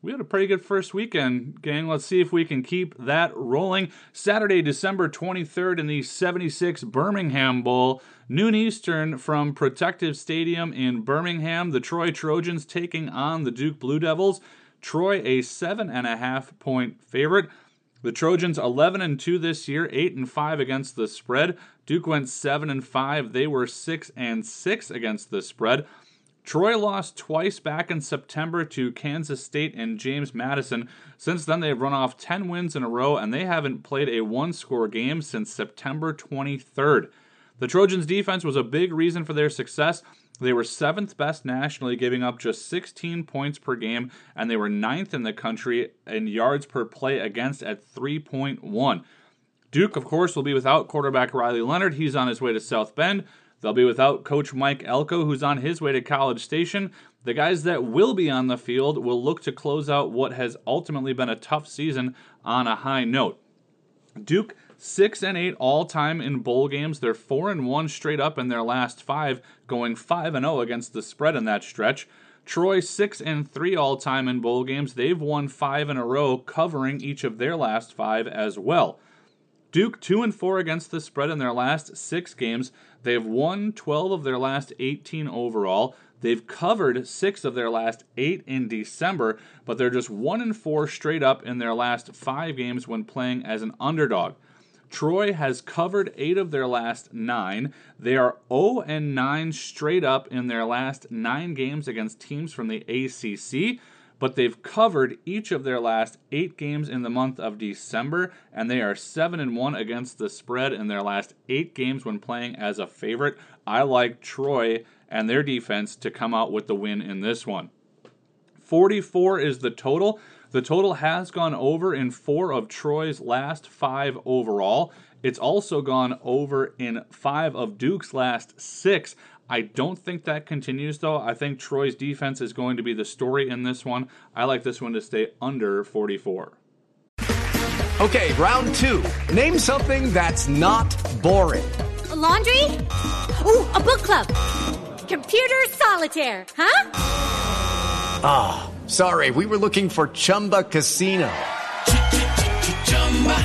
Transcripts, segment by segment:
We had a pretty good first weekend, gang. Let's see if we can keep that rolling. Saturday, December 23rd, in the 76 Birmingham Bowl, noon Eastern from Protective Stadium in Birmingham. The Troy Trojans taking on the Duke Blue Devils. Troy, a seven and a half point favorite. The Trojans 11 and 2 this year, 8 and 5 against the spread. Duke went 7 and 5. They were 6 and 6 against the spread. Troy lost twice back in September to Kansas State and James Madison. Since then, they've run off 10 wins in a row, and they haven't played a one score game since September 23rd. The Trojans' defense was a big reason for their success. They were seventh best nationally, giving up just 16 points per game, and they were ninth in the country in yards per play against at 3.1. Duke, of course, will be without quarterback Riley Leonard. He's on his way to South Bend. They'll be without Coach Mike Elko, who's on his way to College Station. The guys that will be on the field will look to close out what has ultimately been a tough season on a high note. Duke six and eight all time in bowl games. They're four and one straight up in their last five, going five and zero against the spread in that stretch. Troy six and three all time in bowl games. They've won five in a row, covering each of their last five as well. Duke 2 and 4 against the spread in their last 6 games. They've won 12 of their last 18 overall. They've covered 6 of their last 8 in December, but they're just 1 and 4 straight up in their last 5 games when playing as an underdog. Troy has covered 8 of their last 9. They are 0 and 9 straight up in their last 9 games against teams from the ACC but they've covered each of their last eight games in the month of December, and they are seven and one against the spread in their last eight games when playing as a favorite. I like Troy and their defense to come out with the win in this one. 44 is the total. The total has gone over in four of Troy's last five overall. It's also gone over in five of Duke's last six. I don't think that continues, though. I think Troy's defense is going to be the story in this one. I like this one to stay under 44. Okay, round two. Name something that's not boring. A laundry? Ooh, a book club. Computer solitaire, huh? Ah, oh, sorry, we were looking for Chumba Casino.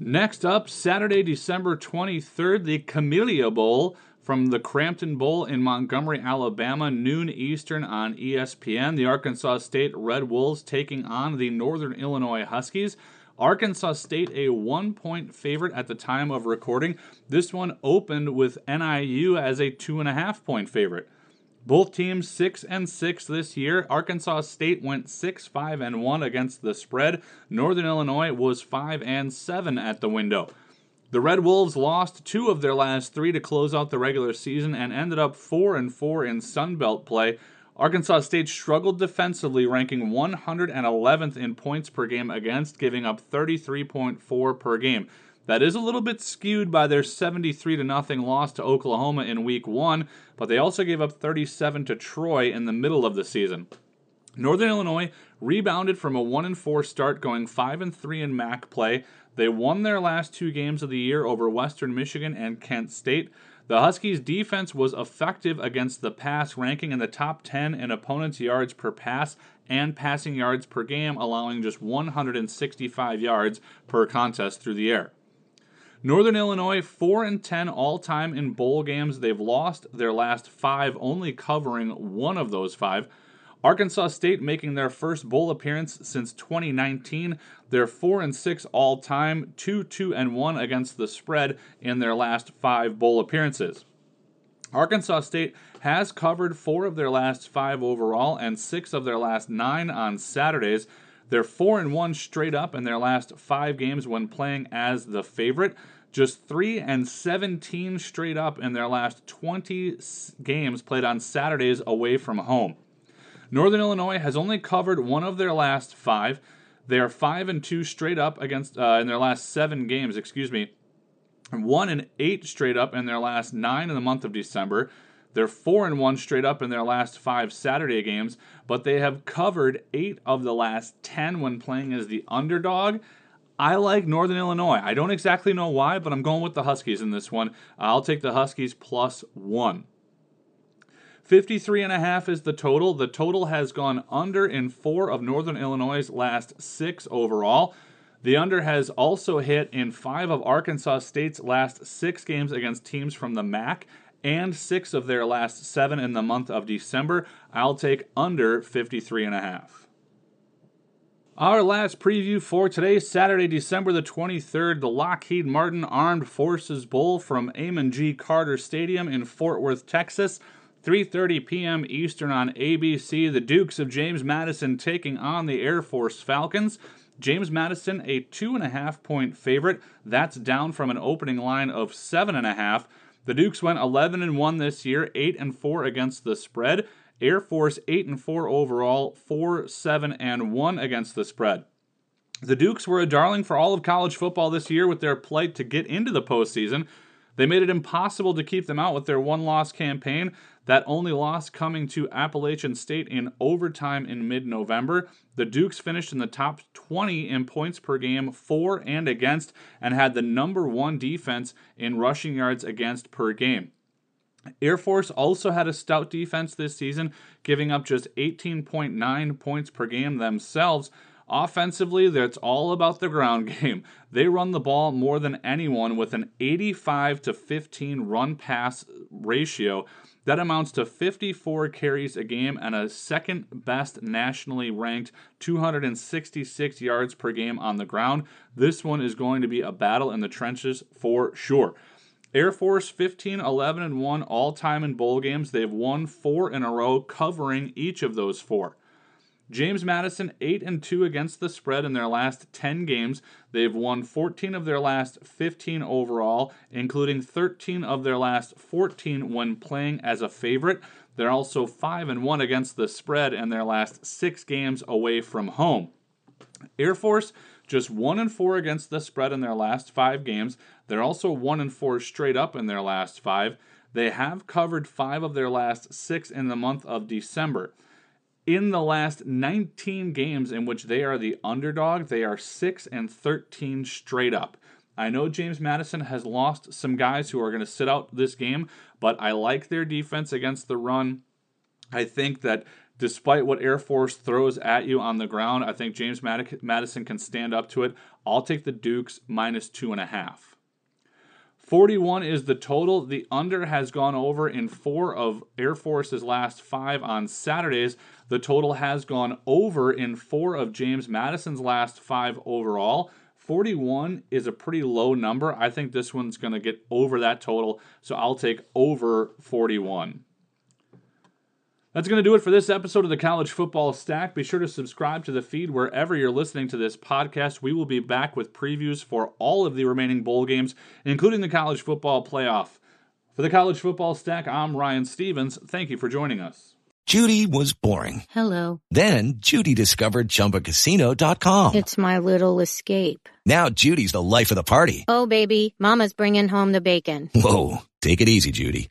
Next up, Saturday, December 23rd, the Camellia Bowl from the Crampton Bowl in Montgomery, Alabama, noon Eastern on ESPN. The Arkansas State Red Wolves taking on the Northern Illinois Huskies. Arkansas State a one point favorite at the time of recording. This one opened with NIU as a two and a half point favorite. Both teams six and six this year. Arkansas State went six, five, and one against the spread. Northern Illinois was five and seven at the window. The Red Wolves lost two of their last three to close out the regular season and ended up four and four in Sun Belt play. Arkansas State struggled defensively, ranking 111th in points per game against, giving up 33.4 per game. That is a little bit skewed by their 73 to nothing loss to Oklahoma in week 1, but they also gave up 37 to Troy in the middle of the season. Northern Illinois rebounded from a 1 and 4 start going 5 and 3 in MAC play. They won their last two games of the year over Western Michigan and Kent State. The Huskies' defense was effective against the pass, ranking in the top 10 in opponents' yards per pass and passing yards per game, allowing just 165 yards per contest through the air. Northern Illinois 4 and 10 all-time in bowl games. They've lost their last 5, only covering one of those 5. Arkansas State making their first bowl appearance since 2019. They're 4 and 6 all time, 2 2 and 1 against the spread in their last 5 bowl appearances. Arkansas State has covered 4 of their last 5 overall and 6 of their last 9 on Saturdays. They're 4 and 1 straight up in their last 5 games when playing as the favorite. Just 3 and 17 straight up in their last 20 games played on Saturdays away from home. Northern Illinois has only covered one of their last five. They are five and two straight up against uh, in their last seven games. Excuse me, one and eight straight up in their last nine in the month of December. They're four and one straight up in their last five Saturday games, but they have covered eight of the last ten when playing as the underdog. I like Northern Illinois. I don't exactly know why, but I'm going with the Huskies in this one. I'll take the Huskies plus one. 53 and a half is the total. The total has gone under in 4 of Northern Illinois' last 6 overall. The under has also hit in 5 of Arkansas State's last 6 games against teams from the MAC and 6 of their last 7 in the month of December. I'll take under 53 and a half. Our last preview for today, Saturday, December the 23rd, the Lockheed Martin Armed Forces Bowl from Amon G. Carter Stadium in Fort Worth, Texas. 3:30 p.m. Eastern on ABC. The Dukes of James Madison taking on the Air Force Falcons. James Madison a two and a half point favorite. That's down from an opening line of seven and a half. The Dukes went 11 and one this year, eight and four against the spread. Air Force eight and four overall, four seven and one against the spread. The Dukes were a darling for all of college football this year with their plight to get into the postseason. They made it impossible to keep them out with their one loss campaign. That only loss coming to Appalachian State in overtime in mid November. The Dukes finished in the top 20 in points per game for and against, and had the number one defense in rushing yards against per game. Air Force also had a stout defense this season, giving up just 18.9 points per game themselves. Offensively, that's all about the ground game. They run the ball more than anyone with an 85 to 15 run pass ratio. That amounts to 54 carries a game and a second best nationally ranked 266 yards per game on the ground. This one is going to be a battle in the trenches for sure. Air Force 15, 11, and 1 all time in bowl games. They've won four in a row, covering each of those four. James Madison 8 and 2 against the spread in their last 10 games. They've won 14 of their last 15 overall, including 13 of their last 14 when playing as a favorite. They're also 5 and 1 against the spread in their last 6 games away from home. Air Force just 1 and 4 against the spread in their last 5 games. They're also 1 and 4 straight up in their last 5. They have covered 5 of their last 6 in the month of December in the last 19 games in which they are the underdog, they are 6 and 13 straight up. I know James Madison has lost some guys who are going to sit out this game, but I like their defense against the run. I think that despite what Air Force throws at you on the ground, I think James Madison can stand up to it. I'll take the Dukes minus two and a half. 41 is the total. The under has gone over in four of Air Force's last five on Saturdays. The total has gone over in four of James Madison's last five overall. 41 is a pretty low number. I think this one's going to get over that total, so I'll take over 41. That's going to do it for this episode of the College Football Stack. Be sure to subscribe to the feed wherever you're listening to this podcast. We will be back with previews for all of the remaining bowl games, including the College Football Playoff. For the College Football Stack, I'm Ryan Stevens. Thank you for joining us. Judy was boring. Hello. Then Judy discovered ChumbaCasino.com. It's my little escape. Now Judy's the life of the party. Oh, baby, Mama's bringing home the bacon. Whoa, take it easy, Judy.